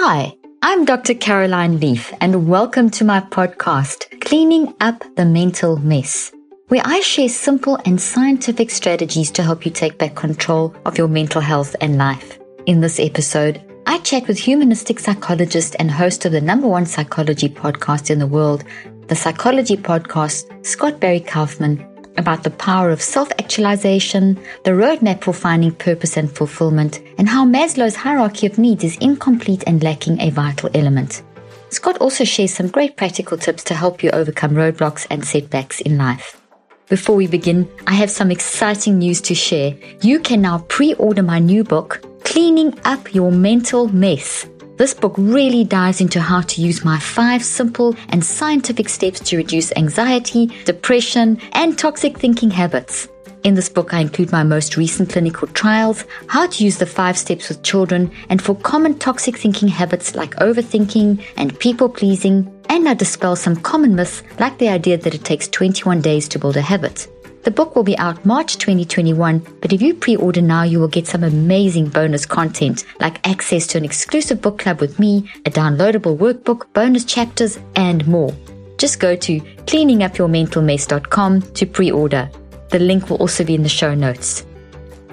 Hi, I'm Dr. Caroline Leaf, and welcome to my podcast, Cleaning Up the Mental Mess, where I share simple and scientific strategies to help you take back control of your mental health and life. In this episode, I chat with humanistic psychologist and host of the number one psychology podcast in the world, the Psychology Podcast, Scott Barry Kaufman, about the power of self actualization, the roadmap for finding purpose and fulfillment, and how Maslow's hierarchy of needs is incomplete and lacking a vital element. Scott also shares some great practical tips to help you overcome roadblocks and setbacks in life. Before we begin, I have some exciting news to share. You can now pre order my new book, Cleaning Up Your Mental Mess this book really dives into how to use my five simple and scientific steps to reduce anxiety, depression, and toxic thinking habits. In this book, I include my most recent clinical trials, how to use the five steps with children, and for common toxic thinking habits like overthinking and people pleasing, and I dispel some common myths like the idea that it takes 21 days to build a habit. The book will be out March 2021, but if you pre order now, you will get some amazing bonus content like access to an exclusive book club with me, a downloadable workbook, bonus chapters, and more. Just go to cleaningupyourmentalmess.com to pre order. The link will also be in the show notes.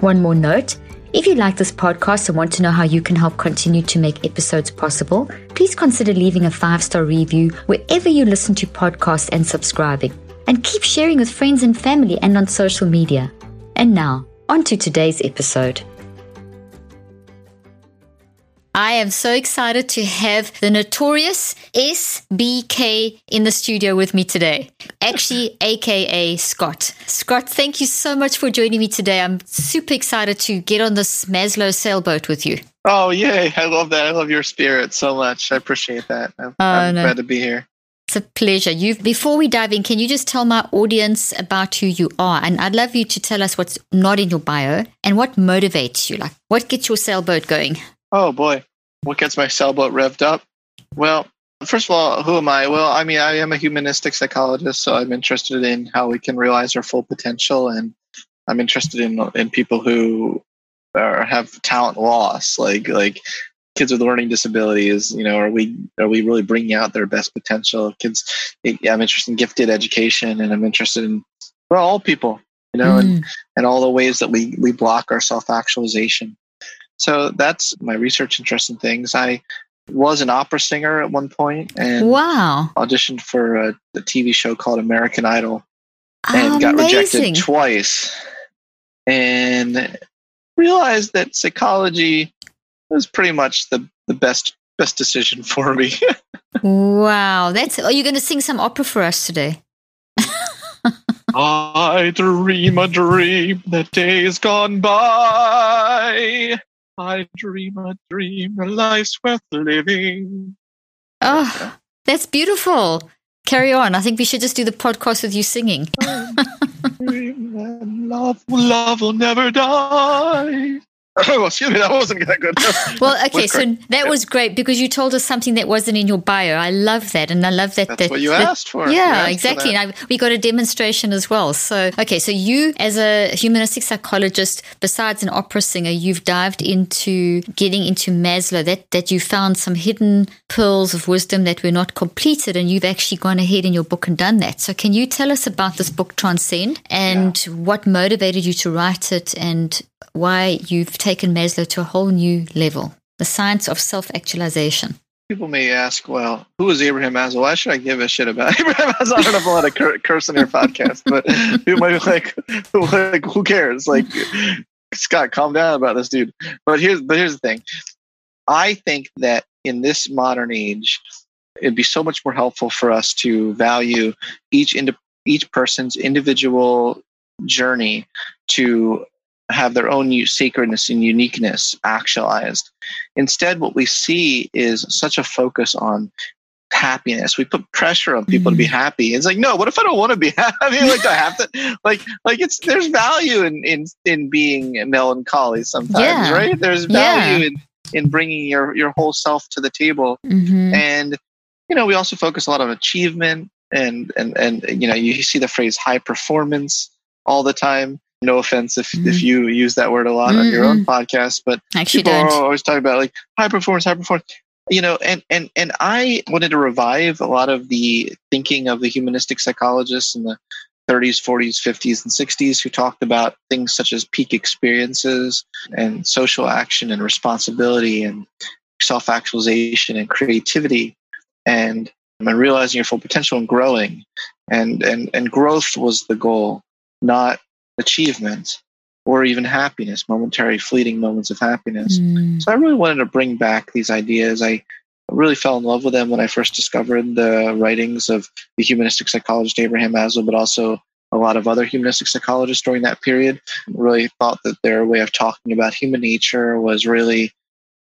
One more note if you like this podcast and want to know how you can help continue to make episodes possible, please consider leaving a five star review wherever you listen to podcasts and subscribing and keep sharing with friends and family and on social media. And now, on to today's episode. I am so excited to have the notorious SBK in the studio with me today. Actually, AKA Scott. Scott, thank you so much for joining me today. I'm super excited to get on this Maslow sailboat with you. Oh, yay. I love that. I love your spirit so much. I appreciate that. I'm, oh, I'm no. glad to be here. A pleasure. You before we dive in, can you just tell my audience about who you are? And I'd love you to tell us what's not in your bio and what motivates you. Like what gets your sailboat going? Oh boy. What gets my sailboat revved up? Well, first of all, who am I? Well, I mean, I am a humanistic psychologist, so I'm interested in how we can realize our full potential and I'm interested in in people who have talent loss, like like kids with learning disabilities you know are we are we really bringing out their best potential kids? I'm interested in gifted education and i'm interested in well all people you know mm. and and all the ways that we we block our self-actualization. So that's my research interest in things. I was an opera singer at one point and wow. auditioned for a, a tv show called american idol and got rejected twice and realized that psychology was pretty much the, the best best decision for me. wow, that's are you going to sing some opera for us today? I dream a dream that days gone by. I dream a dream a life's worth living. Oh, that's beautiful. Carry on. I think we should just do the podcast with you singing. love, love will never die. Oh, excuse me, that wasn't that good. well, okay, so that was great because you told us something that wasn't in your bio. I love that, and I love that. That's that, what you that, asked for. Yeah, asked exactly. For and I, we got a demonstration as well. So, okay, so you, as a humanistic psychologist, besides an opera singer, you've dived into getting into Maslow. That that you found some hidden pearls of wisdom that were not completed, and you've actually gone ahead in your book and done that. So, can you tell us about this book, Transcend, and yeah. what motivated you to write it, and why you've taken Maslow to a whole new level the science of self actualization. People may ask, well, who is Abraham Maslow? Why should I give a shit about Abraham Maslow? I don't know if I want to curse on your podcast, but people might be like, like, who cares? Like, Scott, calm down about this dude. But here's, but here's the thing. I think that in this modern age, it'd be so much more helpful for us to value each ind- each person's individual journey to have their own sacredness and uniqueness actualized. Instead, what we see is such a focus on happiness. We put pressure on people mm. to be mm. happy. It's like, no, what if I don't want to be happy? like, do I have to? Like, like it's there's value in in in being melancholy sometimes, yeah. right? There's value yeah. in in bringing your your whole self to the table, mm-hmm. and you know, we also focus a lot on achievement and and and you know, you see the phrase high performance all the time. No offense if, mm-hmm. if you use that word a lot mm-hmm. on your own mm-hmm. podcast, but Actually people don't. are always talking about like high performance, high performance you know and and and i wanted to revive a lot of the thinking of the humanistic psychologists in the 30s 40s 50s and 60s who talked about things such as peak experiences and social action and responsibility and self-actualization and creativity and and realizing your full potential and growing and and and growth was the goal not achievement or even happiness, momentary fleeting moments of happiness. Mm. So I really wanted to bring back these ideas. I really fell in love with them when I first discovered the writings of the humanistic psychologist Abraham Maslow, but also a lot of other humanistic psychologists during that period. Really thought that their way of talking about human nature was really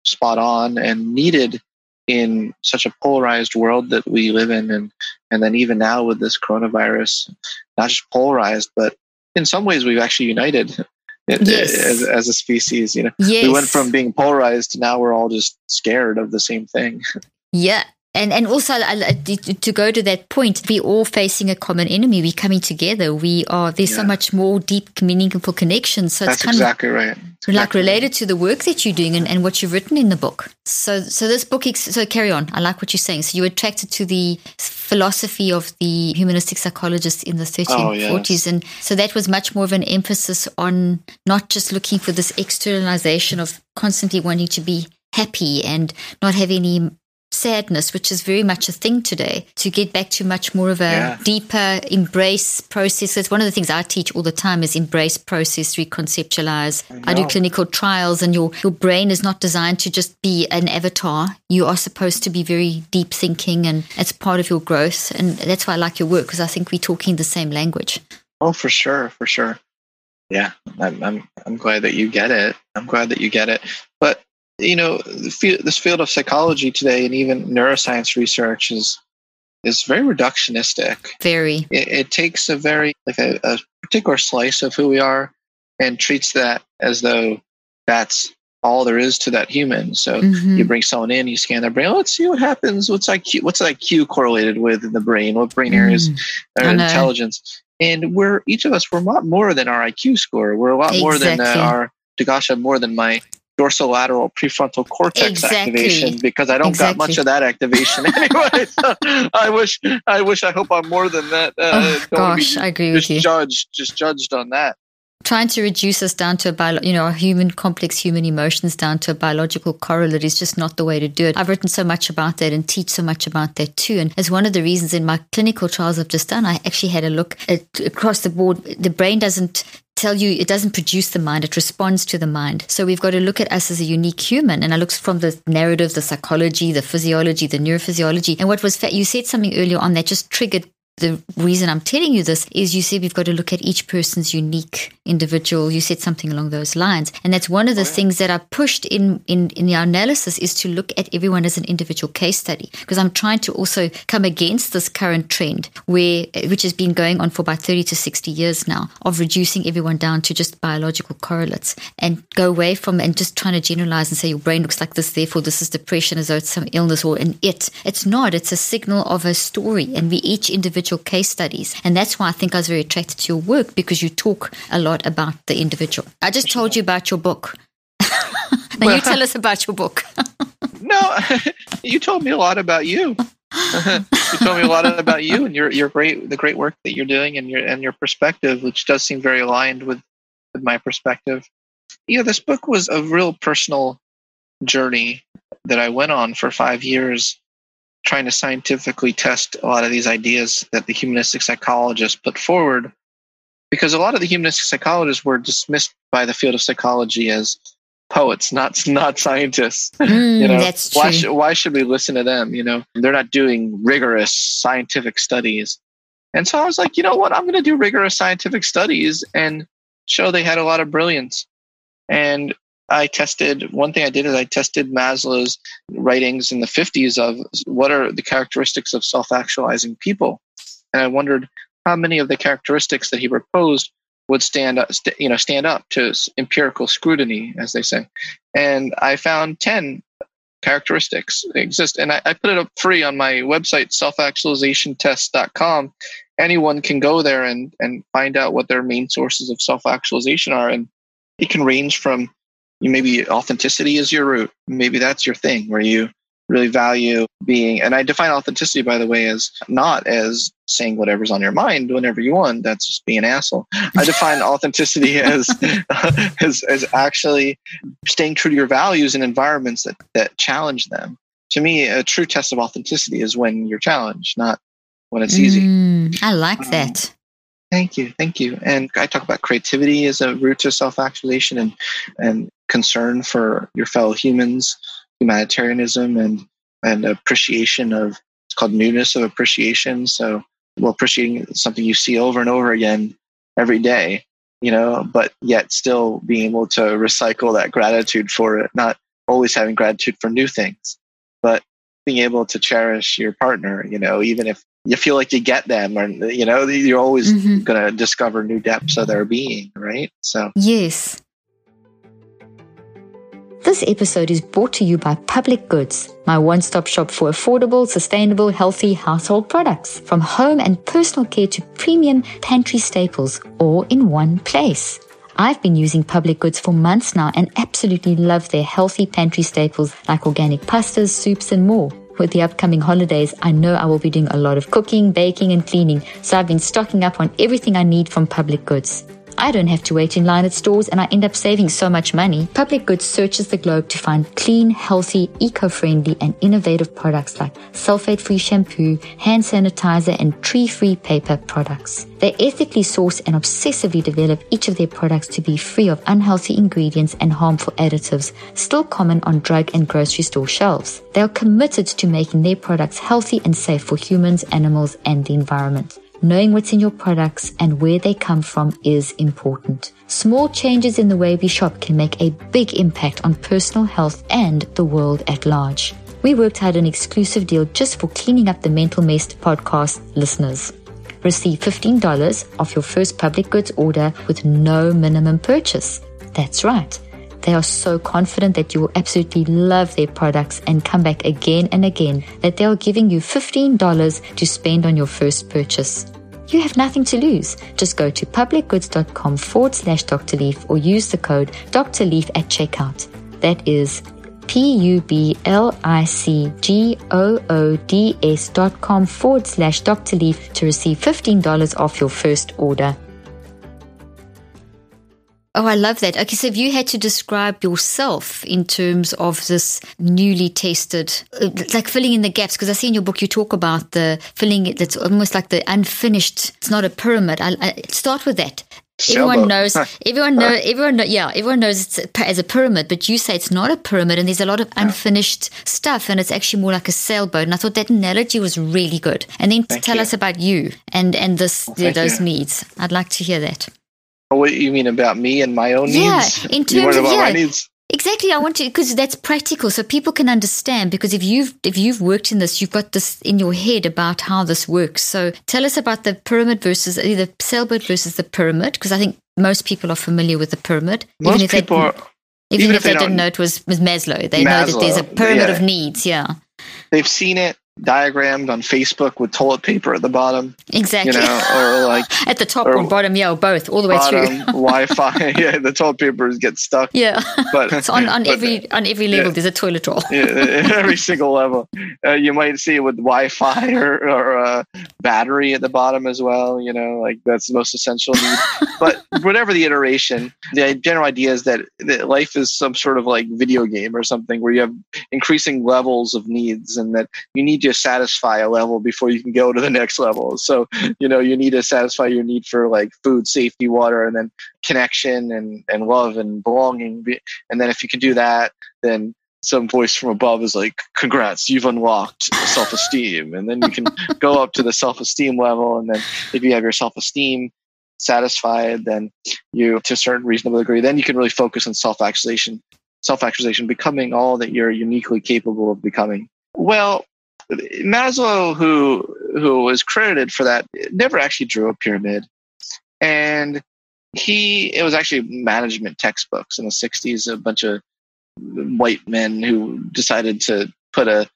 spot on and needed in such a polarized world that we live in and and then even now with this coronavirus not just polarized but in some ways we've actually united yes. as, as a species. You know, yes. we went from being polarized to now we're all just scared of the same thing. Yeah, and and also uh, uh, to go to that point, we all facing a common enemy. We're coming together. We are there's yeah. so much more deep, meaningful connection. So That's it's kind exactly of right. Exactly like related to the work that you're doing and, and what you've written in the book. So so this book. So carry on. I like what you're saying. So you're attracted to the philosophy of the humanistic psychologists in the 1340s, oh, yes. and so that was much more of an emphasis on not just looking for this externalization of constantly wanting to be happy and not have any sadness, which is very much a thing today, to get back to much more of a yeah. deeper embrace process. That's one of the things I teach all the time is embrace process, reconceptualize. I, I do clinical trials and your, your brain is not designed to just be an avatar. You are supposed to be very deep thinking and it's part of your growth. And that's why I like your work because I think we're talking the same language. Oh, for sure, for sure. Yeah, I'm, I'm, I'm glad that you get it. I'm glad that you get it. But you know, this field of psychology today and even neuroscience research is is very reductionistic. Very. It, it takes a very like a, a, particular slice of who we are and treats that as though that's all there is to that human. So mm-hmm. you bring someone in, you scan their brain. Let's see what happens. What's IQ? What's IQ correlated with in the brain? What brain areas mm. are intelligence? And we're each of us. We're a lot more than our IQ score. We're a lot exactly. more than uh, our Dagasha, more than my dorsolateral prefrontal cortex exactly. activation because I don't exactly. got much of that activation anyway. so I wish, I wish, I hope I'm more than that. Uh, oh, gosh, I agree with you. Just judged, just judged on that. Trying to reduce us down to a bio, you know, human complex human emotions down to a biological correlate is just not the way to do it. I've written so much about that and teach so much about that too. And as one of the reasons in my clinical trials I've just done, I actually had a look at across the board. The brain doesn't tell you it doesn't produce the mind, it responds to the mind. So we've got to look at us as a unique human. And I looked from the narrative, the psychology, the physiology, the neurophysiology. And what was, fa- you said something earlier on that just triggered the reason I'm telling you this is you said we've got to look at each person's unique individual. You said something along those lines. And that's one of the oh, yeah. things that I pushed in, in, in our analysis is to look at everyone as an individual case study. Because I'm trying to also come against this current trend where uh, which has been going on for about 30 to 60 years now of reducing everyone down to just biological correlates and go away from and just trying to generalize and say your brain looks like this, therefore this is depression as though it's some illness or an it. It's not. It's a signal of a story. And we each individual individual case studies. And that's why I think I was very attracted to your work because you talk a lot about the individual. I just told you about your book. now well, you tell us about your book. no, you told me a lot about you. you told me a lot about you and your your great the great work that you're doing and your and your perspective, which does seem very aligned with with my perspective. You know, this book was a real personal journey that I went on for five years trying to scientifically test a lot of these ideas that the humanistic psychologists put forward because a lot of the humanistic psychologists were dismissed by the field of psychology as poets not not scientists. Mm, you know that's true. why, sh- why should we listen to them? You know they're not doing rigorous scientific studies. And so i was like you know what? I'm going to do rigorous scientific studies and show they had a lot of brilliance. And I tested one thing I did is I tested Maslow's writings in the 50s of what are the characteristics of self actualizing people. And I wondered how many of the characteristics that he proposed would stand up, st- you know, stand up to empirical scrutiny, as they say. And I found 10 characteristics exist. And I, I put it up free on my website, selfactualizationtest.com. Anyone can go there and, and find out what their main sources of self actualization are. And it can range from maybe authenticity is your root. Maybe that's your thing where you really value being. And i define authenticity by the way as not as saying whatever's on your mind whenever you want. That's just being an asshole. I define authenticity as, as as actually staying true to your values in environments that that challenge them. To me a true test of authenticity is when you're challenged not when it's easy. Mm, i like um, that. Thank you, thank you. And I talk about creativity as a route to self-actualization and and concern for your fellow humans humanitarianism and and appreciation of it's called newness of appreciation. So well appreciating something you see over and over again every day, you know, but yet still being able to recycle that gratitude for it, not always having gratitude for new things, but being able to cherish your partner, you know, even if you feel like you get them or you know, you're always mm-hmm. going to discover new depths of their being, right? So Yes. This episode is brought to you by Public Goods, my one stop shop for affordable, sustainable, healthy household products. From home and personal care to premium pantry staples, all in one place. I've been using Public Goods for months now and absolutely love their healthy pantry staples like organic pastas, soups, and more. With the upcoming holidays, I know I will be doing a lot of cooking, baking, and cleaning, so I've been stocking up on everything I need from Public Goods. I don't have to wait in line at stores and I end up saving so much money. Public Goods searches the globe to find clean, healthy, eco-friendly and innovative products like sulfate-free shampoo, hand sanitizer and tree-free paper products. They ethically source and obsessively develop each of their products to be free of unhealthy ingredients and harmful additives, still common on drug and grocery store shelves. They are committed to making their products healthy and safe for humans, animals and the environment. Knowing what's in your products and where they come from is important. Small changes in the way we shop can make a big impact on personal health and the world at large. We worked out an exclusive deal just for cleaning up the mental mess podcast listeners. Receive $15 off your first public goods order with no minimum purchase. That's right. They are so confident that you will absolutely love their products and come back again and again that they are giving you $15 to spend on your first purchase. You have nothing to lose. Just go to publicgoods.com forward slash Dr. Leaf or use the code Dr. Leaf at checkout. That is P-U-B-L-I-C-G-O-O-D-S dot com forward slash Dr. Leaf to receive $15 off your first order. Oh, I love that. Okay, so if you had to describe yourself in terms of this newly tasted, uh, like filling in the gaps, because I see in your book you talk about the filling it, that's almost like the unfinished, it's not a pyramid. I, I start with that. Everyone knows, everyone knows, everyone know, yeah, everyone knows it's as a pyramid, but you say it's not a pyramid and there's a lot of unfinished stuff and it's actually more like a sailboat. And I thought that analogy was really good. And then tell you. us about you and, and this, well, those you. needs. I'd like to hear that. Oh, what you mean about me and my own yeah, needs? in terms of yeah, Exactly, I want to because that's practical, so people can understand. Because if you've if you've worked in this, you've got this in your head about how this works. So tell us about the pyramid versus uh, the sailboat versus the pyramid, because I think most people are familiar with the pyramid. Most even if people they, are, even, even if, if they, they didn't know it was, was Maslow, they Maslow, know that there's a pyramid yeah. of needs. Yeah, they've seen it diagrammed on Facebook with toilet paper at the bottom. Exactly. You know, or like at the top or, or bottom, yeah, or both, all the way through. Wi-Fi, yeah, the toilet papers get stuck. Yeah, but it's on, on but, every on every level. Yeah, there's a toilet roll. yeah, every single level. Uh, you might see it with Wi-Fi or, or uh, battery at the bottom as well. You know, like that's the most essential need. but whatever the iteration, the general idea is that, that life is some sort of like video game or something where you have increasing levels of needs, and that you need to satisfy a level before you can go to the next level. So, you know, you need to satisfy your need for like food, safety, water, and then connection and, and love and belonging. And then if you can do that, then some voice from above is like, congrats, you've unlocked self esteem. And then you can go up to the self esteem level. And then if you have your self esteem satisfied, then you, to a certain reasonable degree, then you can really focus on self actualization, self actualization, becoming all that you're uniquely capable of becoming. Well, Maslow, who who was credited for that, never actually drew a pyramid, and he it was actually management textbooks in the '60s. A bunch of white men who decided to put a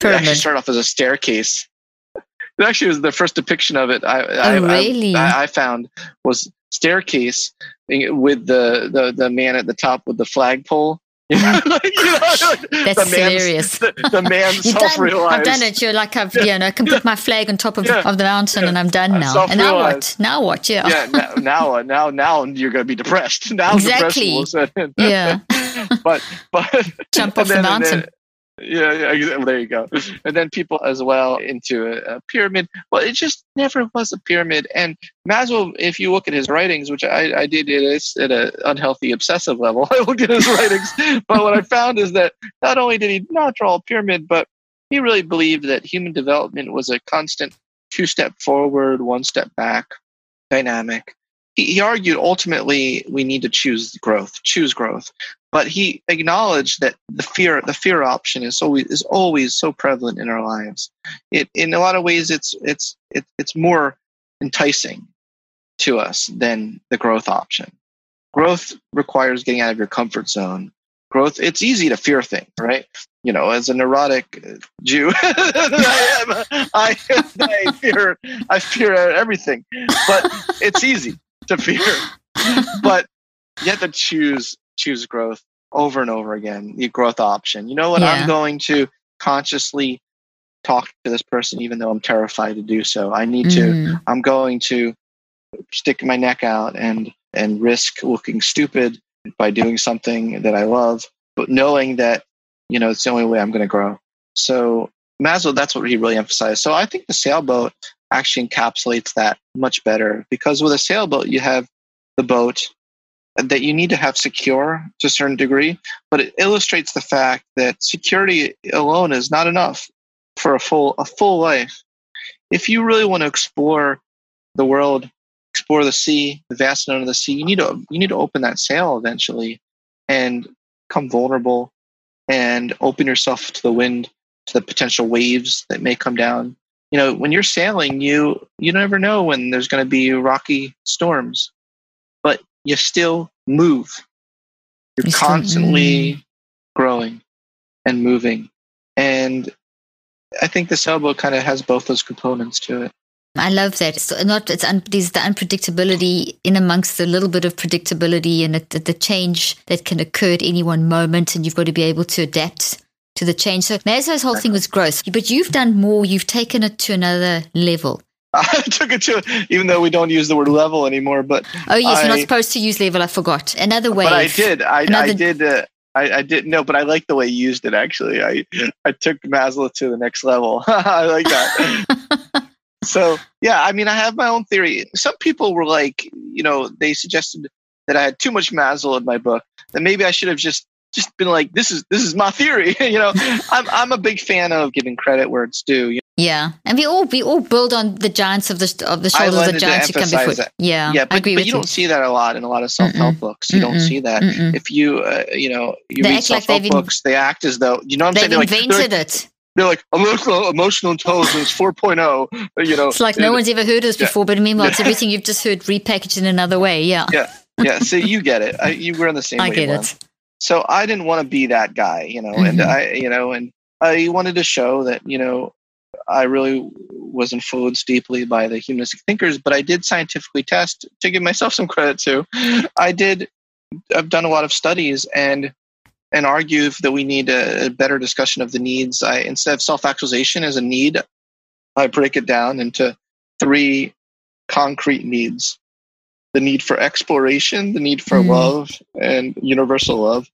pyramid. actually start off as a staircase it actually was the first depiction of it. I, oh, I, really? I, I, found was staircase eh, with the, the the man at the top with the flagpole. You know, That's the hilarious. The, the man self-realized. I've done it. You're like I've you know I can put my flag on top of, yeah. of the mountain yeah. and I'm done now. And now what? Now what? Yeah. Yeah. Now now now, now you're going to be depressed. Now exactly. Yeah. but but jump off the mountain. Yeah, yeah, there you go. And then people as well into a, a, pyramid. Well, it just never was a pyramid. And Maslow, if you look at his writings, which I, I did at, at an unhealthy obsessive level, I looked at his writings. but what I found is that not only did he not draw a pyramid, but he really believed that human development was a constant two step forward, one step back dynamic he, argued ultimately we need to choose growth, choose growth. But he acknowledged that the fear, the fear option is always is always so prevalent in our lives. It in a lot of ways it's it's it, it's more enticing to us than the growth option. Growth requires getting out of your comfort zone. Growth, it's easy to fear things, right? You know, as a neurotic uh, Jew, I, am, I, I fear, I fear everything, but it's easy to fear. but you have to choose choose growth over and over again. The growth option. You know what? Yeah. I'm going to consciously talk to this person even though I'm terrified to do so. I need mm. to I'm going to stick my neck out and and risk looking stupid by doing something that I love, but knowing that, you know, it's the only way I'm going to grow. So Maslow, that's what he really emphasized. So I think the sailboat actually encapsulates that much better because with a sailboat, you have the boat that you need to have secure to a certain degree, but it illustrates the fact that security alone is not enough for a full a full life. If you really want to explore the world, explore the sea, the vast unknown of the sea, you need to you need to open that sail eventually and come vulnerable and open yourself to the wind, to the potential waves that may come down you know when you're sailing you you never know when there's going to be rocky storms you still move you're, constantly growing and moving and i think the sailboat kind of has both those components to it I love that. It's not it's un, there's the unpredictability in amongst the little bit of predictability and the, the change that can occur at any one moment, and you've got to be able to adapt to the change. So Maslow's whole thing was growth, but you've done more. You've taken it to another level. I took it to, even though we don't use the word level anymore. But oh yes, I, we're not supposed to use level. I forgot another way. But I did. I, another... I did. Uh, I, I did no, but I like the way you used it. Actually, I I took Maslow to the next level. I like that. so yeah, I mean, I have my own theory. Some people were like, you know, they suggested that I had too much Maslow in my book. That maybe I should have just just been like, this is this is my theory. you know, I'm I'm a big fan of giving credit where it's due. You know? Yeah, and we all we all build on the giants of the of the shoulders of the giants who come before. That. Yeah, yeah, but, but you, you, don't see that a lot in a lot of self help books. You Mm-mm. don't see that. Mm-mm. If you uh, you know you they read self help like books, they act as though you know what I'm they've saying. Invented they're like, it. They're like emotional emotional intelligence 4.0. You know, it's like no one's ever heard of this yeah. before, but meanwhile, it's everything you've just heard repackaged in another way. Yeah, yeah, yeah. So you get it. I, you were on the same. I get it. So I didn't want to be that guy, you know, mm-hmm. and I, you know, and I wanted to show that, you know, I really was influenced deeply by the humanistic thinkers, but I did scientifically test to give myself some credit too. I did, I've done a lot of studies and and argue that we need a, a better discussion of the needs. I instead of self-actualization as a need, I break it down into three concrete needs the need for exploration, the need for mm. love and universal love,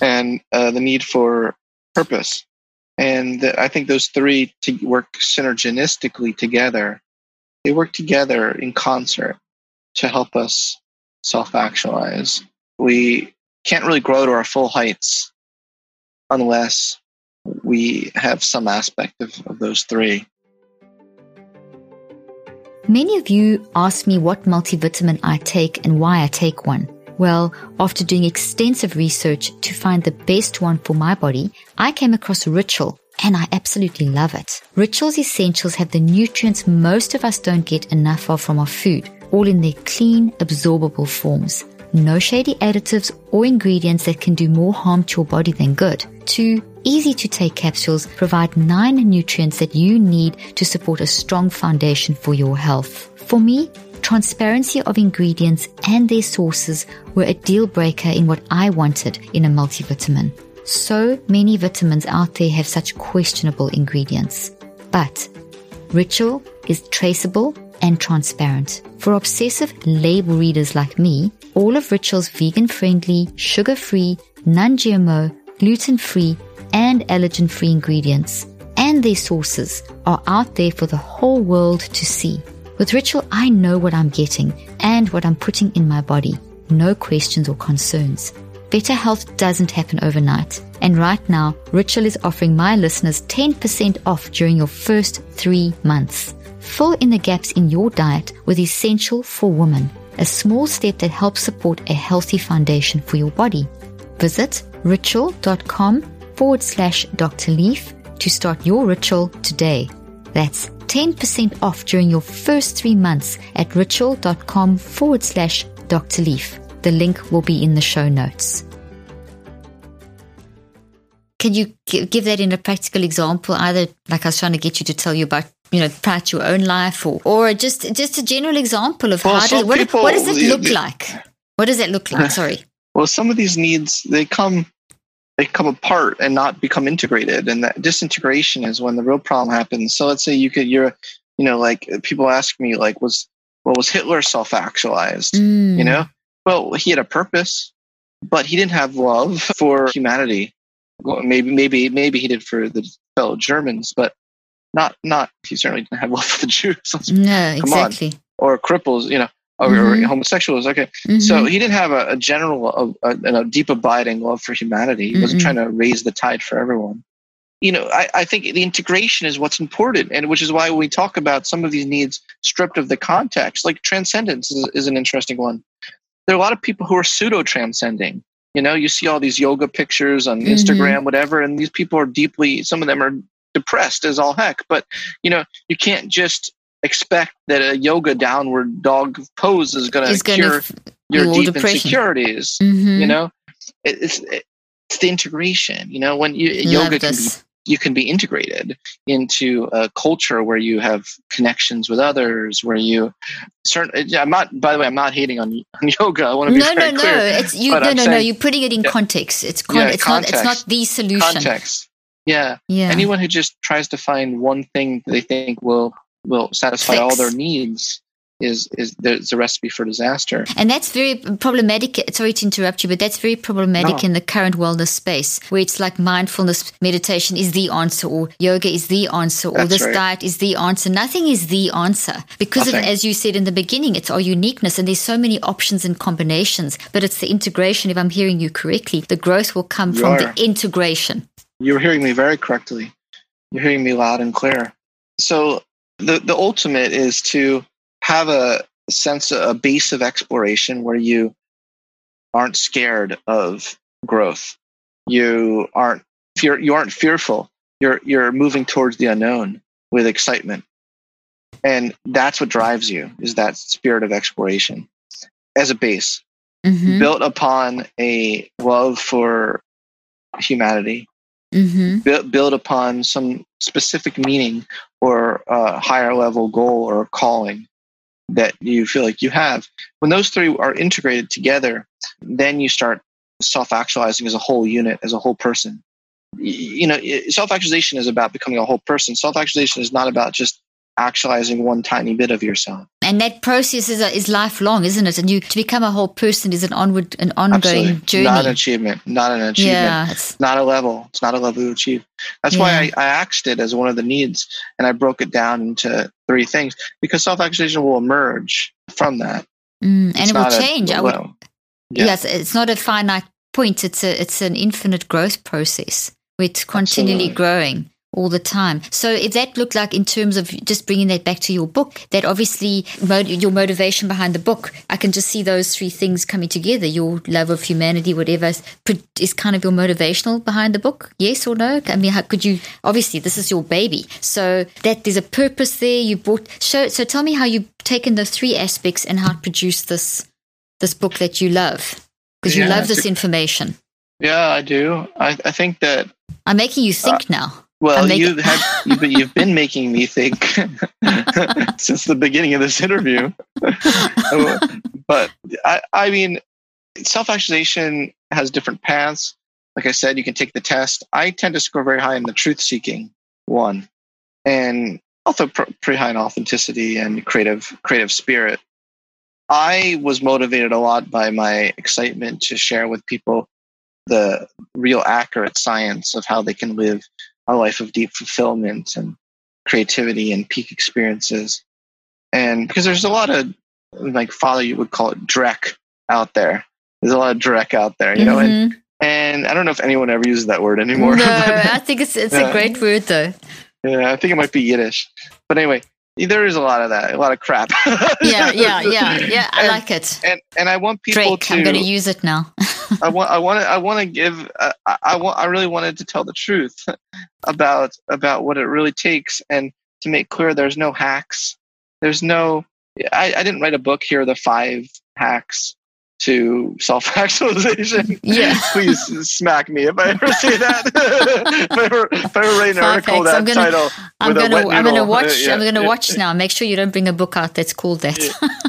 and uh, the need for purpose. And I think those three to work synergistically together. They work together in concert to help us self actualize. We can't really grow to our full heights unless we have some aspect of, of those three. Many of you ask me what multivitamin I take and why I take one. Well, after doing extensive research to find the best one for my body, I came across Ritual and I absolutely love it. Ritual's essentials have the nutrients most of us don't get enough of from our food, all in their clean, absorbable forms. No shady additives or ingredients that can do more harm to your body than good. Two easy to take capsules provide nine nutrients that you need to support a strong foundation for your health. For me, transparency of ingredients and their sources were a deal breaker in what I wanted in a multivitamin. So many vitamins out there have such questionable ingredients. But Ritual is traceable and transparent. For obsessive label readers like me, all of Ritual's vegan friendly, sugar free, non GMO, gluten free, and allergen free ingredients and their sources are out there for the whole world to see. With Ritual, I know what I'm getting and what I'm putting in my body. No questions or concerns. Better health doesn't happen overnight. And right now, Ritual is offering my listeners 10% off during your first three months. Fill in the gaps in your diet with Essential for Women, a small step that helps support a healthy foundation for your body. Visit ritual.com forward slash Dr. Leaf to start your ritual today. That's 10% off during your first three months at ritual.com forward slash Dr. Leaf. The link will be in the show notes. Can you give that in a practical example? Either like I was trying to get you to tell you about, you know, perhaps your own life, or or just just a general example of well, how does what, people, what does it look like? What does it look like? Sorry. Well, some of these needs they come they come apart and not become integrated, and that disintegration is when the real problem happens. So let's say you could you're you know like people ask me like was well was Hitler self actualized? Mm. You know, well he had a purpose, but he didn't have love for humanity well, maybe maybe maybe he did for the fellow Germans, but not not he certainly didn't have love for the Jews. no, exactly. On. Or cripples, you know, or, mm-hmm. or homosexuals. Okay, mm-hmm. so he didn't have a, a general, a, a, a, deep abiding love for humanity. He mm-hmm. wasn't trying to raise the tide for everyone. You know, I, I think the integration is what's important, and which is why we talk about some of these needs stripped of the context. Like transcendence is, is an interesting one. There are a lot of people who are pseudo transcending you know, you see all these yoga pictures on mm-hmm. Instagram, whatever, and these people are deeply, some of them are depressed as all heck. But, you know, you can't just expect that a yoga downward dog pose is going to cure f- your deep depression. insecurities. Mm-hmm. You know, it, it's, it's the integration. You know, when you, yoga can be you can be integrated into a culture where you have connections with others, where you certain. I'm not. By the way, I'm not hating on, on yoga. I want to be no, very no, clear. no. It's you. No, no, saying, no. You're putting it in yeah, context. It's con- yeah, it's context, not. It's not the solution. Context. Yeah. Yeah. Anyone who just tries to find one thing they think will will satisfy Fix. all their needs is is there's a recipe for disaster. And that's very problematic. Sorry to interrupt you, but that's very problematic no. in the current wellness space, where it's like mindfulness meditation is the answer, or yoga is the answer, or that's this right. diet is the answer. Nothing is the answer because of, as you said in the beginning, it's our uniqueness, and there's so many options and combinations. But it's the integration. If I'm hearing you correctly, the growth will come you from are. the integration. You're hearing me very correctly. You're hearing me loud and clear. So the the ultimate is to have a sense, a base of exploration where you aren't scared of growth. You aren't fear, you aren't fearful. You're you're moving towards the unknown with excitement. And that's what drives you is that spirit of exploration as a base mm-hmm. built upon a love for humanity, mm-hmm. built upon some specific meaning or a higher level goal or calling that you feel like you have. When those three are integrated together, then you start self actualizing as a whole unit, as a whole person. You know, self actualization is about becoming a whole person. Self actualization is not about just actualizing one tiny bit of yourself. And that process is, a, is lifelong, isn't it? And you to become a whole person is an onward, an ongoing Absolutely. journey. Not an achievement. Not an achievement. Yeah, it's not a level. It's not a level to achieve. That's yeah. why I, I axed it as one of the needs, and I broke it down into three things because self-actualization will emerge from that, mm, and it's it will change. A, would, yeah. Yes, it's not a finite point. It's a it's an infinite growth process. It's continually Absolutely. growing all the time. So if that looked like in terms of just bringing that back to your book, that obviously your motivation behind the book, I can just see those three things coming together. Your love of humanity, whatever, is kind of your motivational behind the book. Yes or no? I mean, how could you? Obviously, this is your baby, so that there's a purpose there. You brought. So, so tell me how you've taken those three aspects and how to produce this this book that you love because you yeah, love this information. Yeah, I do. I, I think that I'm making you think uh, now. Well, you have you've, you've been making me think since the beginning of this interview. Oh, but I, I mean, self-actualization has different paths. Like I said, you can take the test. I tend to score very high in the truth-seeking one, and also pretty high in authenticity and creative creative spirit. I was motivated a lot by my excitement to share with people the real accurate science of how they can live a life of deep fulfillment and creativity and peak experiences. And because there's a lot of like father, you would call it dreck out there. There's a lot of dreck out there, you mm-hmm. know, and mm-hmm. and I don't know if anyone ever uses that word anymore. No, I think it's it's yeah. a great word though. Yeah, I think it might be Yiddish. But anyway, there is a lot of that, a lot of crap. yeah, yeah, yeah, yeah. I and, like it. And and I want people Drake, to. I'm going to use it now. I want, I want, to, I want to give. Uh, I, I want, I really wanted to tell the truth about about what it really takes, and to make clear, there's no hacks. There's no. I, I didn't write a book here. The five hacks to self actualization. Yeah. Please smack me if I ever say that. if, I ever, if I ever write an article that I'm gonna, title. I'm gonna, I'm gonna watch. Yeah, I'm gonna yeah, watch yeah. now. Make sure you don't bring a book out that's called that.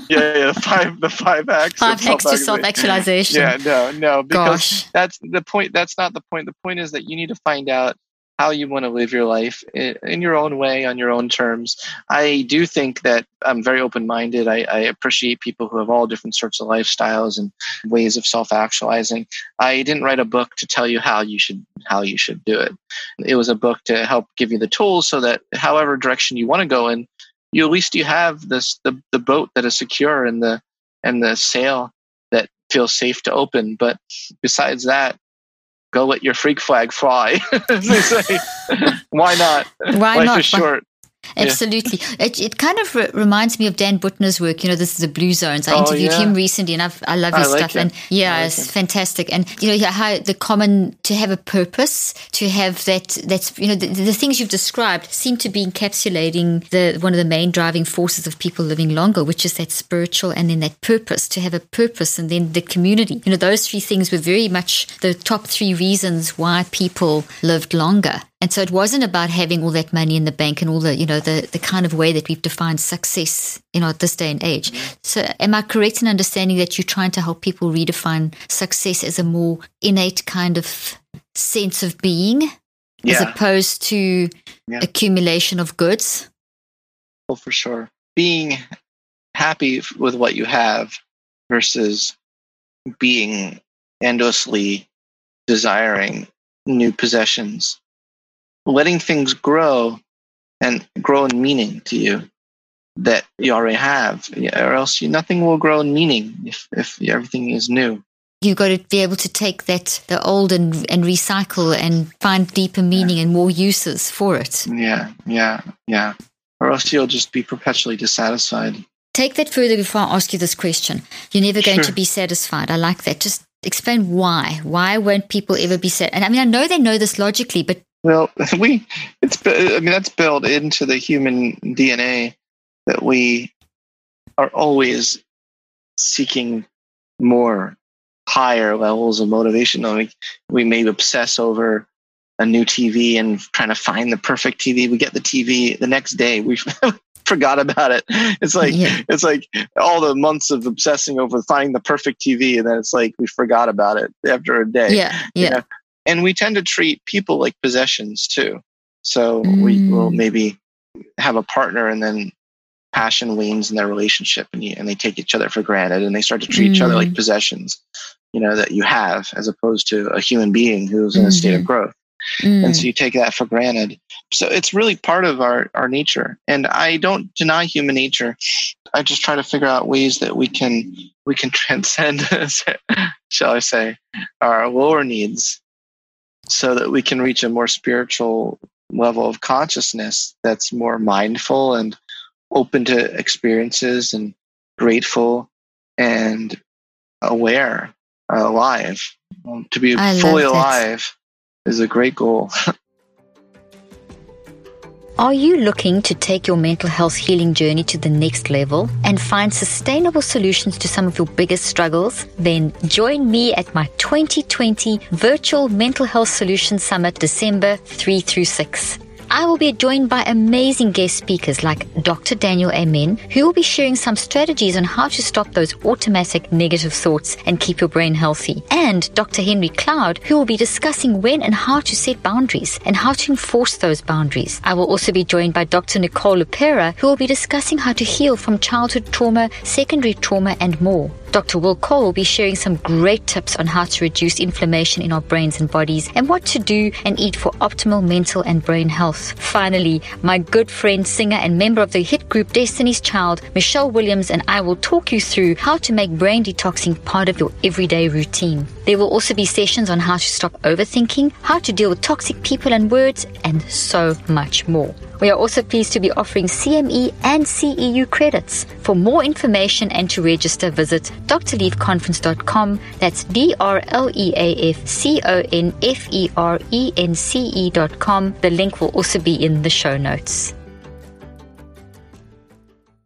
yeah, yeah, the five, the five hacks. Five hacks to self actualization. Yeah, no, no, because Gosh. that's the point. That's not the point. The point is that you need to find out how you want to live your life in, your own way, on your own terms. I do think that I'm very open minded. I, I, appreciate people who have all different sorts of lifestyles and ways of self actualizing. I didn't write a book to tell you how you should how you should do it. It was a book to help give you the tools so that however direction you want to go in, you at least you have this the, the boat that is secure and the and the sail that feels safe to open. But besides that, go let your freak flag fly. Why not? Why Life not? is short. Absolutely. Yeah. It, it kind of re- reminds me of Dan Buettner's work. You know, this is the Blue Zones. I oh, interviewed yeah. him recently and I've, i love his like stuff. It. And yeah, like it's it. fantastic. And, you know, how the common to have a purpose, to have that, that's, you know, the, the, things you've described seem to be encapsulating the one of the main driving forces of people living longer, which is that spiritual and then that purpose, to have a purpose and then the community. You know, those three things were very much the top three reasons why people lived longer. And so it wasn't about having all that money in the bank and all the, you know, the, the kind of way that we've defined success, you know, at this day and age. So am I correct in understanding that you're trying to help people redefine success as a more innate kind of sense of being yeah. as opposed to yeah. accumulation of goods? Well, for sure. Being happy with what you have versus being endlessly desiring new possessions letting things grow and grow in meaning to you that you already have, or else you, nothing will grow in meaning if, if everything is new. You've got to be able to take that, the old, and, and recycle and find deeper meaning yeah. and more uses for it. Yeah, yeah, yeah. Or else you'll just be perpetually dissatisfied. Take that further before I ask you this question. You're never going sure. to be satisfied. I like that. Just explain why. Why won't people ever be satisfied? And I mean, I know they know this logically, but well, we it's I mean that's built into the human DNA that we are always seeking more higher levels of motivation. We we may obsess over a new TV and trying to find the perfect TV. We get the TV the next day. We forgot about it. It's like yeah. it's like all the months of obsessing over finding the perfect TV, and then it's like we forgot about it after a day. Yeah, yeah. You know? And we tend to treat people like possessions too. So mm. we will maybe have a partner and then passion wanes in their relationship and, you, and they take each other for granted and they start to treat mm. each other like mm. possessions, you know, that you have as opposed to a human being who's in mm-hmm. a state of mm-hmm. growth. Mm. And so you take that for granted. So it's really part of our, our nature. And I don't deny human nature. I just try to figure out ways that we can we can transcend, shall I say, our lower needs so that we can reach a more spiritual level of consciousness that's more mindful and open to experiences and grateful and aware, alive. Um, to be I fully alive is a great goal. Are you looking to take your mental health healing journey to the next level and find sustainable solutions to some of your biggest struggles? Then join me at my 2020 Virtual Mental Health Solutions Summit, December 3 through 6. I will be joined by amazing guest speakers like Dr. Daniel Amen, who will be sharing some strategies on how to stop those automatic negative thoughts and keep your brain healthy. And Dr. Henry Cloud, who will be discussing when and how to set boundaries and how to enforce those boundaries. I will also be joined by Dr. Nicole LePera, who will be discussing how to heal from childhood trauma, secondary trauma, and more. Dr. Will Cole will be sharing some great tips on how to reduce inflammation in our brains and bodies and what to do and eat for optimal mental and brain health. Finally, my good friend, singer, and member of the hit group Destiny's Child, Michelle Williams, and I will talk you through how to make brain detoxing part of your everyday routine. There will also be sessions on how to stop overthinking, how to deal with toxic people and words, and so much more. We are also pleased to be offering CME and CEU credits. For more information and to register, visit drleafconference.com. That's D R L E A F C O N F E R E N C E.com. The link will also be in the show notes.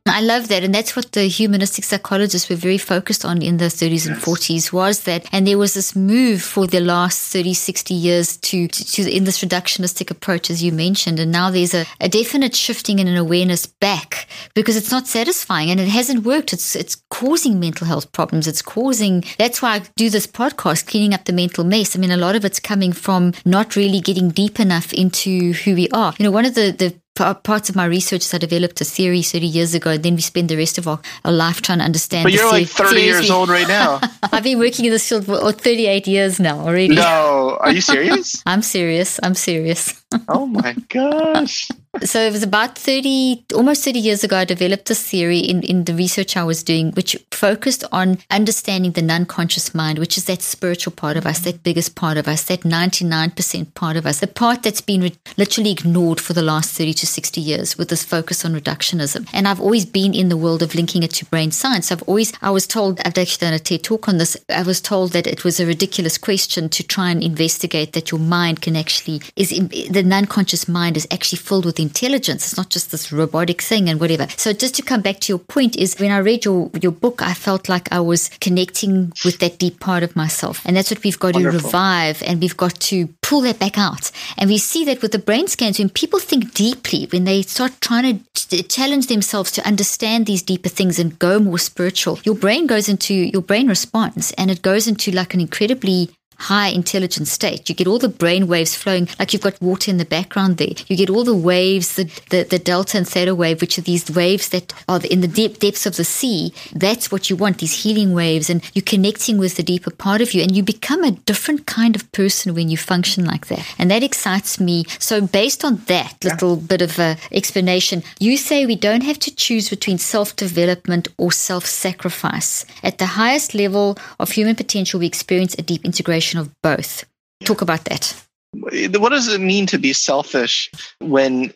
I love that. And that's what the humanistic psychologists were very focused on in the 30s and 40s was that. And there was this move for the last 30, 60 years to, to, to in this reductionistic approach, as you mentioned. And now there's a, a definite shifting and an awareness back because it's not satisfying and it hasn't worked. It's, it's causing mental health problems. It's causing, that's why I do this podcast, cleaning up the mental mess. I mean, a lot of it's coming from not really getting deep enough into who we are. You know, one of the, the parts of my research is I developed a theory 30 years ago, and then we spend the rest of our, our life trying to understand. But you're like 30 years old right now. I've been working in this field for 38 years now already. No, are you serious? I'm serious. I'm serious. Oh my gosh. So it was about 30, almost 30 years ago, I developed this theory in, in the research I was doing, which focused on understanding the non-conscious mind, which is that spiritual part of us, that biggest part of us, that 99% part of us, the part that's been re- literally ignored for the last 30 to 60 years with this focus on reductionism. And I've always been in the world of linking it to brain science. I've always, I was told, I've actually done a TED talk on this. I was told that it was a ridiculous question to try and investigate that your mind can actually, is in, the non-conscious mind is actually filled with intelligence. It's not just this robotic thing and whatever. So just to come back to your point is when I read your, your book, I felt like I was connecting with that deep part of myself. And that's what we've got Wonderful. to revive and we've got to pull that back out. And we see that with the brain scans, when people think deeply, when they start trying to challenge themselves to understand these deeper things and go more spiritual, your brain goes into, your brain responds and it goes into like an incredibly high intelligence state. You get all the brain waves flowing, like you've got water in the background there. You get all the waves, the, the, the delta and theta wave, which are these waves that are in the deep depths of the sea. That's what you want, these healing waves. And you're connecting with the deeper part of you. And you become a different kind of person when you function like that. And that excites me. So based on that little bit of a explanation, you say we don't have to choose between self-development or self-sacrifice. At the highest level of human potential, we experience a deep integration of both. Talk about that. What does it mean to be selfish when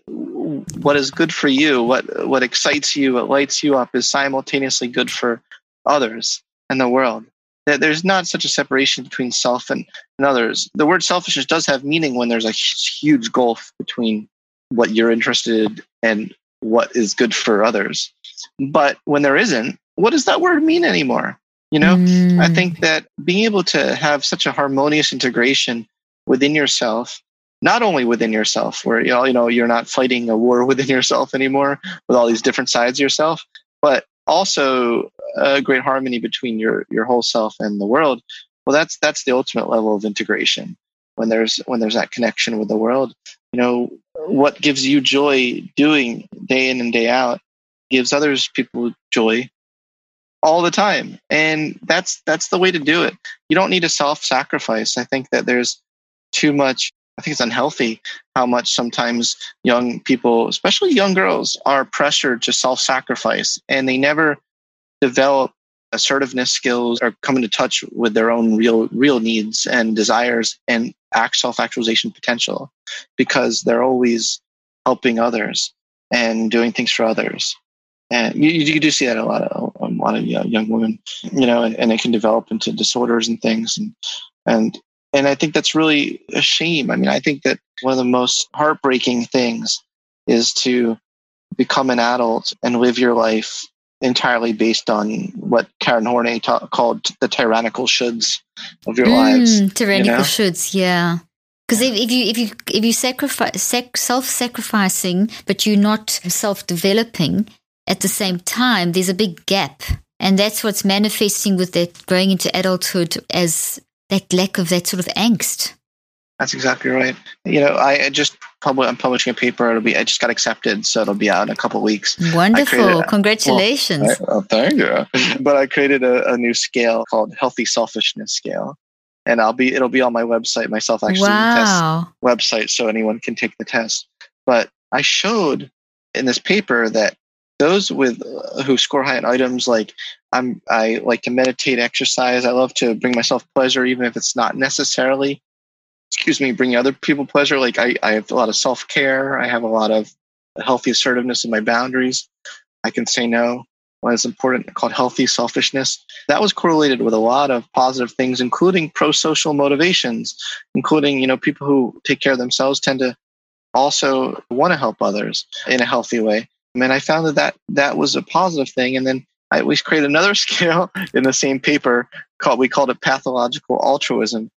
what is good for you, what what excites you, what lights you up is simultaneously good for others and the world? There- There's not such a separation between self and, and others. The word selfishness does have meaning when there's a huge gulf between what you're interested in and what is good for others. But when there isn't, what does that word mean anymore? You know, I Mm. think that being able to have such a harmonious integration within yourself, not only within yourself, where you know, you know you're not fighting a war within yourself anymore with all these different sides of yourself, but also a great harmony between your your whole self and the world. Well, that's that's the ultimate level of integration. When there's when there's that connection with the world, you know what gives you joy doing day in and day out gives others people joy all the time. And that's that's the way to do it. You don't need to self-sacrifice. I think that there's too much i think it's unhealthy how much sometimes young people especially young girls are pressured to self-sacrifice and they never develop assertiveness skills or come into touch with their own real real needs and desires and act self-actualization potential because they're always helping others and doing things for others. And you, you do see that a lot of lot of young women you know and, and it can develop into disorders and things and and and i think that's really a shame i mean i think that one of the most heartbreaking things is to become an adult and live your life entirely based on what Karen Horney ta- called the tyrannical shoulds of your mm, lives. Tyrannical you know? shoulds, yeah. Because if, if you if you if you sacrifice sac- self-sacrificing, but you're not self-developing at the same time, there's a big gap, and that's what's manifesting with that growing into adulthood as that lack of that sort of angst. That's exactly right. You know, I just publish, I'm publishing a paper. It'll be, I just got accepted, so it'll be out in a couple weeks. Wonderful. Congratulations. Well, I, oh, thank you. but I created a, a, new scale called Healthy Selfishness Scale. And I'll be, it'll be on my website, Myself actually wow. test website, so anyone can take the test. But I showed in this paper that those with uh, who score high on items like I'm, I like to meditate, exercise. I love to bring myself pleasure, even if it's not necessarily excuse me, bring other people pleasure. Like I, I have a lot of self care. I have a lot of healthy assertiveness in my boundaries. I can say no when it's important, called healthy selfishness. That was correlated with a lot of positive things, including pro social motivations, including, you know, people who take care of themselves tend to also want to help others in a healthy way. Mean, I found that that, that was a positive thing. And then I, we created another scale in the same paper called, we called it pathological altruism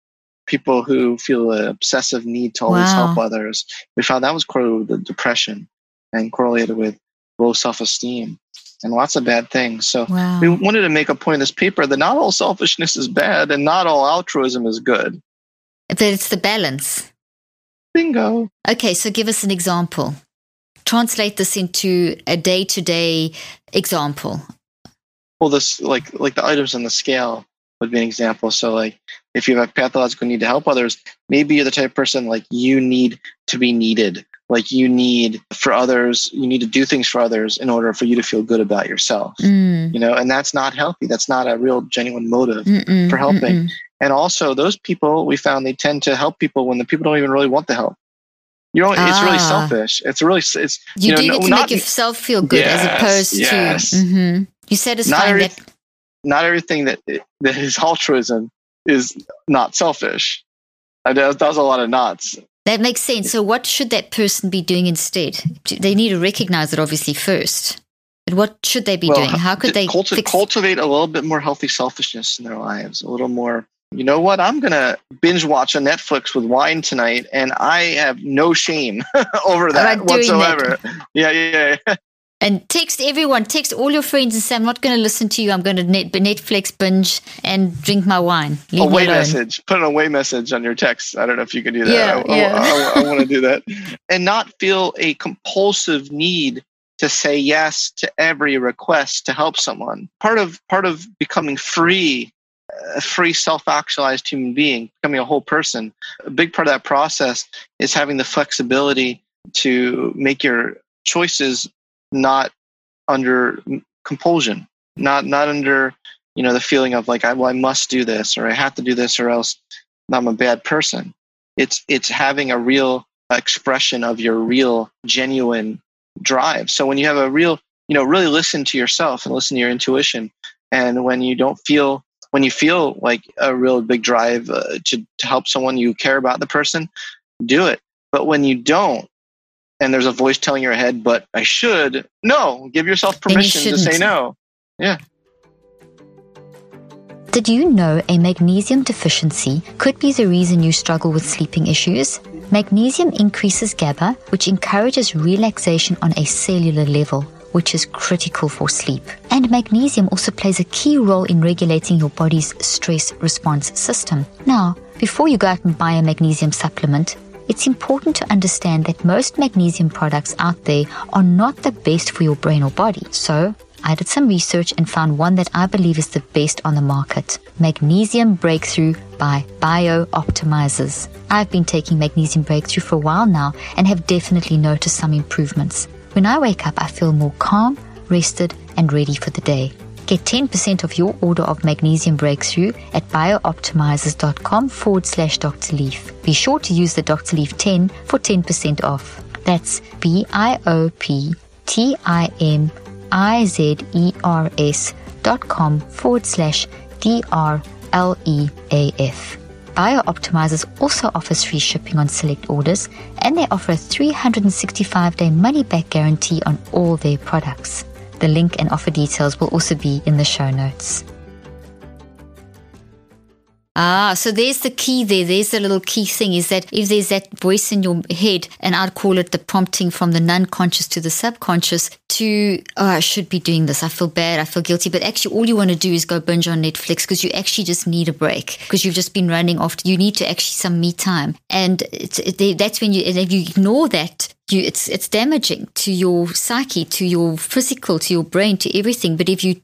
people who feel an obsessive need to always wow. help others. We found that was correlated with depression and correlated with low self esteem and lots of bad things. So wow. we wanted to make a point in this paper that not all selfishness is bad and not all altruism is good. But it's the balance. Bingo. Okay, so give us an example. Translate this into a day to day example. Well, this like like the items on the scale would be an example. So like if you have a pathological need to help others, maybe you're the type of person like you need to be needed. Like you need for others, you need to do things for others in order for you to feel good about yourself. Mm. You know, and that's not healthy. That's not a real genuine motive mm-mm, for helping. Mm-mm. And also those people we found they tend to help people when the people don't even really want the help. You know, ah. it's really ah. selfish. It's really it's you, you do it to not, make yourself feel good yes, as opposed yes. to mm-hmm. you satisfying not that. Not everything that that is altruism is not selfish. That does a lot of knots. That makes sense. So, what should that person be doing instead? They need to recognize it, obviously, first. But what should they be well, doing? How could they culti- fix- cultivate a little bit more healthy selfishness in their lives? A little more. You know what? I'm gonna binge watch a Netflix with wine tonight, and I have no shame over that whatsoever. That. Yeah, yeah, yeah. And text everyone, text all your friends and say, I'm not going to listen to you. I'm going to net, Netflix binge and drink my wine. Leave away message. Put an away message on your text. I don't know if you can do that. Yeah, I, yeah. I, I, I want to do that. And not feel a compulsive need to say yes to every request to help someone. Part of part of becoming free, a free self-actualized human being, becoming a whole person. A big part of that process is having the flexibility to make your choices not under compulsion, not not under you know the feeling of like I, well, I must do this or I have to do this or else I'm a bad person. It's it's having a real expression of your real genuine drive. So when you have a real you know really listen to yourself and listen to your intuition, and when you don't feel when you feel like a real big drive uh, to, to help someone you care about the person do it but when you don't and there's a voice telling your head, but I should. No, give yourself permission you to say no. Yeah. Did you know a magnesium deficiency could be the reason you struggle with sleeping issues? Magnesium increases GABA, which encourages relaxation on a cellular level, which is critical for sleep. And magnesium also plays a key role in regulating your body's stress response system. Now, before you go out and buy a magnesium supplement, it's important to understand that most magnesium products out there are not the best for your brain or body. So, I did some research and found one that I believe is the best on the market Magnesium Breakthrough by BiOptimizers. I've been taking Magnesium Breakthrough for a while now and have definitely noticed some improvements. When I wake up, I feel more calm, rested, and ready for the day. Get 10% of your order of Magnesium Breakthrough at bioptimizers.com forward slash Dr. Leaf. Be sure to use the Dr. Leaf 10 for 10% off. That's B I O P T I M I Z E R S dot com forward slash D R L E A F. BiOptimizers also offers free shipping on select orders and they offer a 365 day money back guarantee on all their products. The link and offer details will also be in the show notes. Ah, so there's the key there. There's the little key thing is that if there's that voice in your head, and I'd call it the prompting from the non conscious to the subconscious to, oh, I should be doing this. I feel bad. I feel guilty. But actually, all you want to do is go binge on Netflix because you actually just need a break because you've just been running after. You need to actually some me time. And it, that's when you, if you ignore that, you, it's it's damaging to your psyche, to your physical, to your brain, to everything. But if you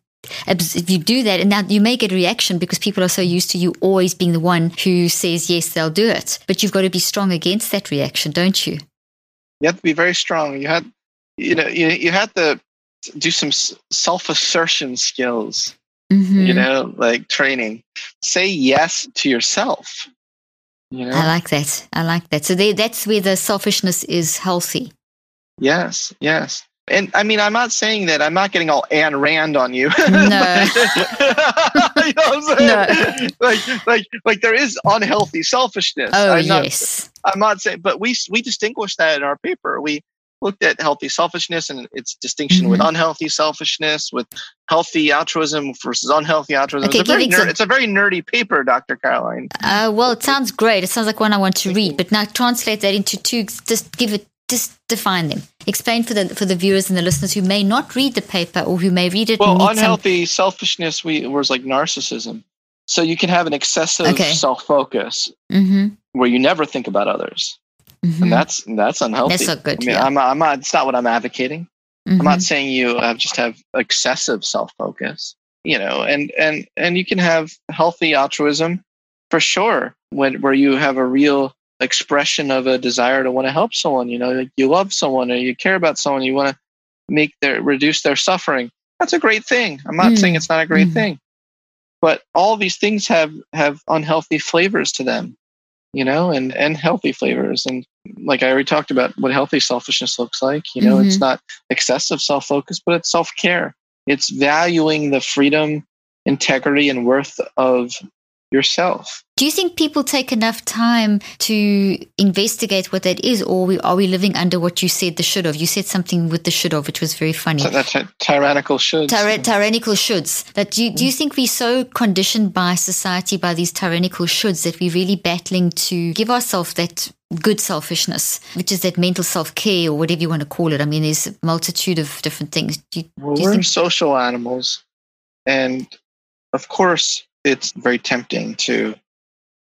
if you do that, and now you may get a reaction because people are so used to you always being the one who says, yes, they'll do it. But you've got to be strong against that reaction, don't you? You have to be very strong. You had, you know, you, you had to do some self assertion skills, mm-hmm. you know, like training. Say yes to yourself. You know? I like that. I like that. So they, that's where the selfishness is healthy. Yes, yes. And I mean, I'm not saying that I'm not getting all Ayn Rand on you. No. you know no. Like, like, like there is unhealthy selfishness. Oh, I'm yes. Not, I'm not saying, but we, we distinguish that in our paper. We looked at healthy selfishness and its distinction mm-hmm. with unhealthy selfishness, with healthy altruism versus unhealthy altruism. Okay, it's, a very ner- it's a very nerdy paper, Dr. Caroline. Uh, well, it sounds great. It sounds like one I want to read, but now translate that into two, just give it just define them. Explain for the for the viewers and the listeners who may not read the paper or who may read it. Well, unhealthy some... selfishness we was like narcissism. So you can have an excessive okay. self focus mm-hmm. where you never think about others, mm-hmm. and that's that's unhealthy. That's not good. I mean, yeah. I'm, I'm not. It's not what I'm advocating. Mm-hmm. I'm not mm-hmm. saying you uh, just have excessive self focus. You know, and and and you can have healthy altruism for sure when where you have a real expression of a desire to want to help someone you know like you love someone or you care about someone you want to make their reduce their suffering that's a great thing i'm not mm. saying it's not a great mm. thing but all these things have have unhealthy flavors to them you know and and healthy flavors and like i already talked about what healthy selfishness looks like you know mm-hmm. it's not excessive self-focus but it's self-care it's valuing the freedom integrity and worth of yourself. Do you think people take enough time to investigate what that is, or are we living under what you said the should of? You said something with the should of, which was very funny. So that's a tyrannical shoulds. Tyra- tyrannical shoulds. That do you, do you mm. think we're so conditioned by society by these tyrannical shoulds that we're really battling to give ourselves that good selfishness, which is that mental self care or whatever you want to call it? I mean, there's a multitude of different things. Do you, well, do we're think- social animals, and of course it's very tempting to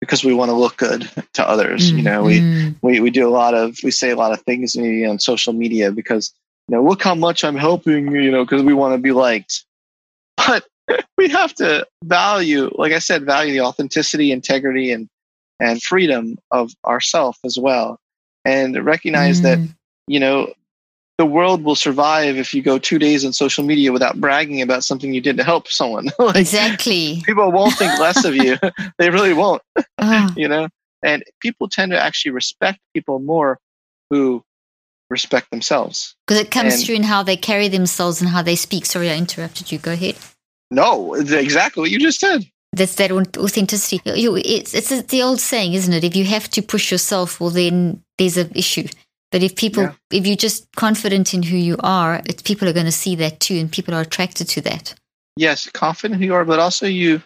because we want to look good to others. Mm, you know, we, mm. we we do a lot of we say a lot of things maybe on social media because you know look how much I'm helping you know because we want to be liked. But we have to value, like I said, value the authenticity, integrity, and and freedom of ourself as well, and recognize mm. that you know the world will survive if you go two days on social media without bragging about something you did to help someone. like, exactly. People won't think less of you. they really won't. Oh. you know? And people tend to actually respect people more who respect themselves. Because it comes and, through in how they carry themselves and how they speak. Sorry, I interrupted you. Go ahead. No, exactly what you just said. That's that authenticity. It's, it's the old saying, isn't it? If you have to push yourself, well, then there's an issue. But if people, yeah. if you're just confident in who you are, it's, people are going to see that too, and people are attracted to that. Yes, confident who you are, but also you,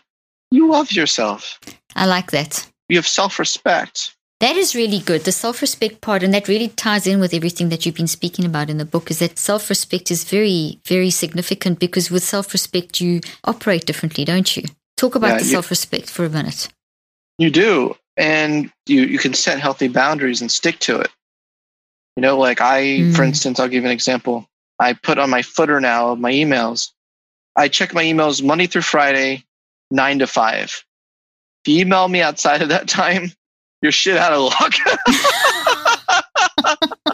you love yourself. I like that. You have self-respect. That is really good. The self-respect part, and that really ties in with everything that you've been speaking about in the book, is that self-respect is very, very significant because with self-respect you operate differently, don't you? Talk about yeah, the you, self-respect for a minute. You do, and you you can set healthy boundaries and stick to it. You know, like I, mm. for instance, I'll give you an example. I put on my footer now of my emails. I check my emails Monday through Friday, nine to five. If you email me outside of that time, you're shit out of luck.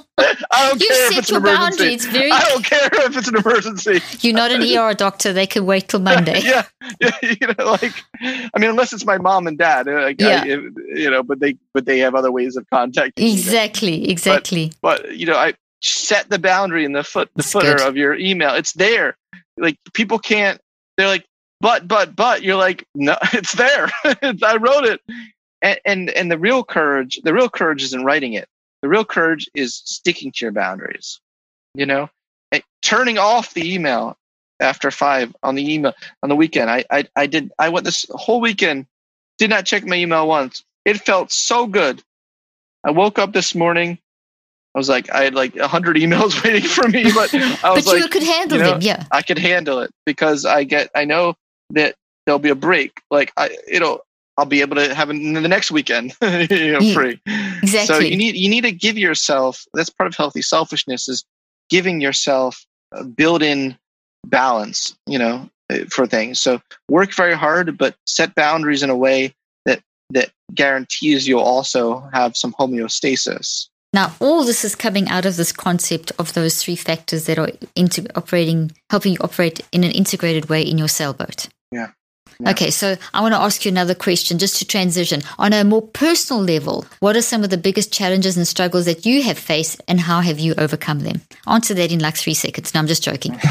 I don't You've care if set it's an your emergency. boundary. It's very- I don't care if it's an emergency. You're not an ER doctor. They can wait till Monday. yeah, yeah, you know, like I mean, unless it's my mom and dad, uh, like, Yeah. I, you know, but they but they have other ways of contacting. Exactly, exactly. But you know, I set the boundary in the foot the That's footer good. of your email. It's there. Like people can't. They're like, but but but. You're like, no, it's there. I wrote it. And, and and the real courage, the real courage isn't writing it. The real courage is sticking to your boundaries. You know, and turning off the email after five on the email on the weekend. I I, I did. I went this whole weekend. Did not check my email once. It felt so good. I woke up this morning. I was like, I had like a hundred emails waiting for me, but I was like, But you could handle you know, them, yeah. I could handle it because I get, I know that there'll be a break. Like I, it'll, I'll be able to have it in the next weekend, you know, Yeah, free. So you need, you need to give yourself. That's part of healthy selfishness is giving yourself a built-in balance. You know, eh, for things. So work very hard, but set boundaries in a way that that guarantees you'll also have some homeostasis. Now, all this is coming out of this concept of those three factors that are into operating, helping you operate in an integrated way in your sailboat. Yeah. Yeah. Okay, so I want to ask you another question just to transition. On a more personal level, what are some of the biggest challenges and struggles that you have faced and how have you overcome them? Answer that in like three seconds. No, I'm just joking.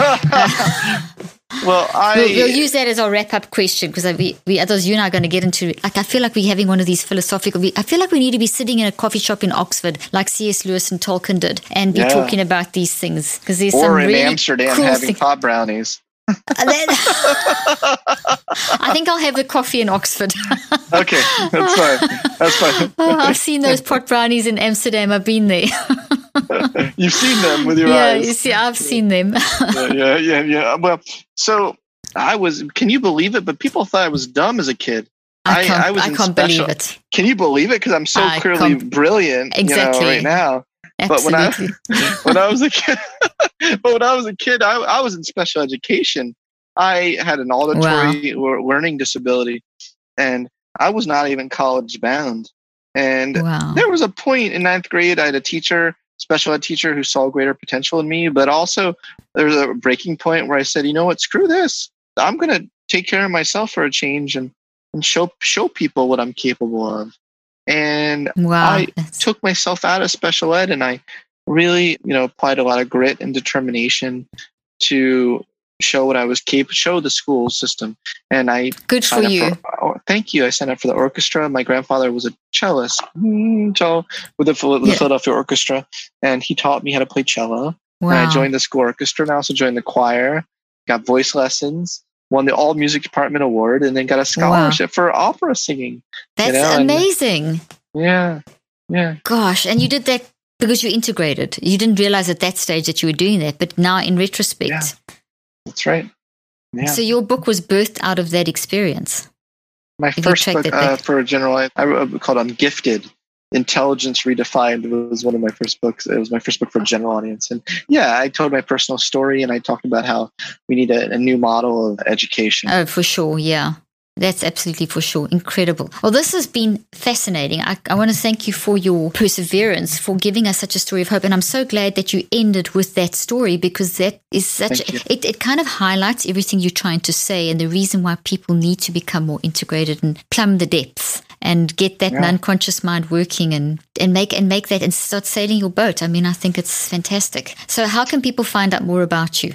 Well, I We'll, we'll use that as our wrap up question because we, we, others, you and I are going to get into, like, I feel like we're having one of these philosophical, we, I feel like we need to be sitting in a coffee shop in Oxford like C.S. Lewis and Tolkien did and be Yeah. talking about these things because there's some or in really Amsterdam cool having things. pot brownies. Uh, I think I'll have the coffee in Oxford. Okay, that's fine. That's fine. Oh, I've seen those pot brownies in Amsterdam. I've been there. You've seen them with your eyes. yeah, you see, I've seen them. yeah, yeah, yeah, yeah. Well, so I was. Can you believe it? But people thought I was dumb as a kid. I I- can't, I was I in can't special- believe it. Can you believe it? Because I'm so I clearly brilliant. Exactly. You know, right now. But when I- when I was a kid, but when I was a kid, I, I was in special education. I had an auditory or learning disability, and I was not even college bound. And wow. there was a point in ninth grade, I had a teacher, special ed teacher, who saw greater potential in me. But also, there was a breaking point where I said, you know what, screw this. I'm going to take care of myself for a change and, and show show people what I'm capable of. And Wow. I that's- took myself out of special ed and I really, you know, applied a lot of grit and determination to show what I was capable, show the school system. And I good for you. For, oh, thank you. I signed up for the orchestra. My grandfather was a cellist, mm, cello with the, Yeah. Philadelphia Orchestra, and he taught me how to play cello. And Wow. I joined the school orchestra, and I also joined the choir. Got voice lessons. Won the All Music Department Award, and then got a scholarship for opera singing. That's know, and- amazing. Yeah, yeah. Gosh, and you did that because you integrated. You didn't realize at that stage that you were doing that, but now in retrospect. Yeah. That's right. Yeah. So your book was birthed out of that experience. My you first book uh, for general, I, wrote a called Ungifted. Intelligence Redefined was one of my first books. It was my first book for a general audience. And yeah, I told my personal story and I talked about how we need a, a new model of education. Oh, for sure. Yeah. That's absolutely for sure. Incredible. Well, this has been fascinating. I, I want to thank you for your perseverance, for giving us such a story of hope. And I'm so glad that you ended with that story because that is such, it, it kind of highlights everything you're trying to say and the reason why people need to become more integrated and plumb the depths and get that Yeah. unconscious mind working and, and make, and make that and start sailing your boat. I mean, I think it's fantastic. So how can people find out more about you?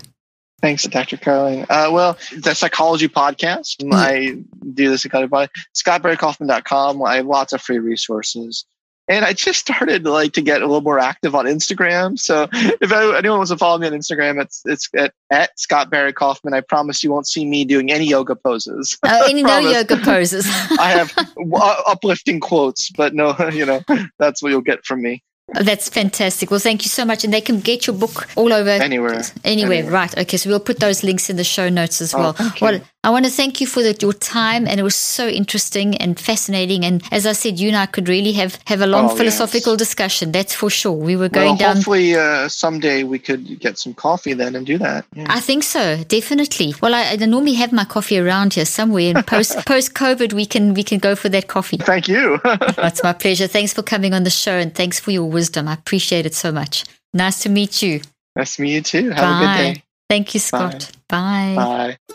Thanks, Dr. Caroline. Uh, well, the Psychology Podcast. Mm. I do the Psychology Podcast. ScottBarryKaufman.com. I have lots of free resources. And I just started like to get a little more active on Instagram. So if anyone wants to follow me on Instagram, it's it's at, at Scott Barry Kaufman. I promise you won't see me doing any yoga poses. Uh, any no yoga poses. I have w- uplifting quotes, but no, you know, that's what you'll get from me That's fantastic. Well, thank you so much. And they can get your book all over anywhere. anywhere. anywhere. Right. Okay. So we'll put those links in the show notes as Oh, well. you. Well, I want to thank you for the, your time. And it was so interesting and fascinating. And as I said, you and I could really have, have a long Oh, philosophical yes. discussion. That's for sure. We were Well, going down. hopefully uh, someday we could get some coffee then and do that. Yeah. I think so, definitely. Well, I, I normally have my coffee around here somewhere, and post post COVID, we can we can go for that coffee. Thank you. That's my pleasure. Thanks for coming on the show, and thanks for your wisdom. I appreciate it so much. Nice to meet you. Nice to meet you too. Have Bye. a good day. Thank you, Scott. Bye. Bye.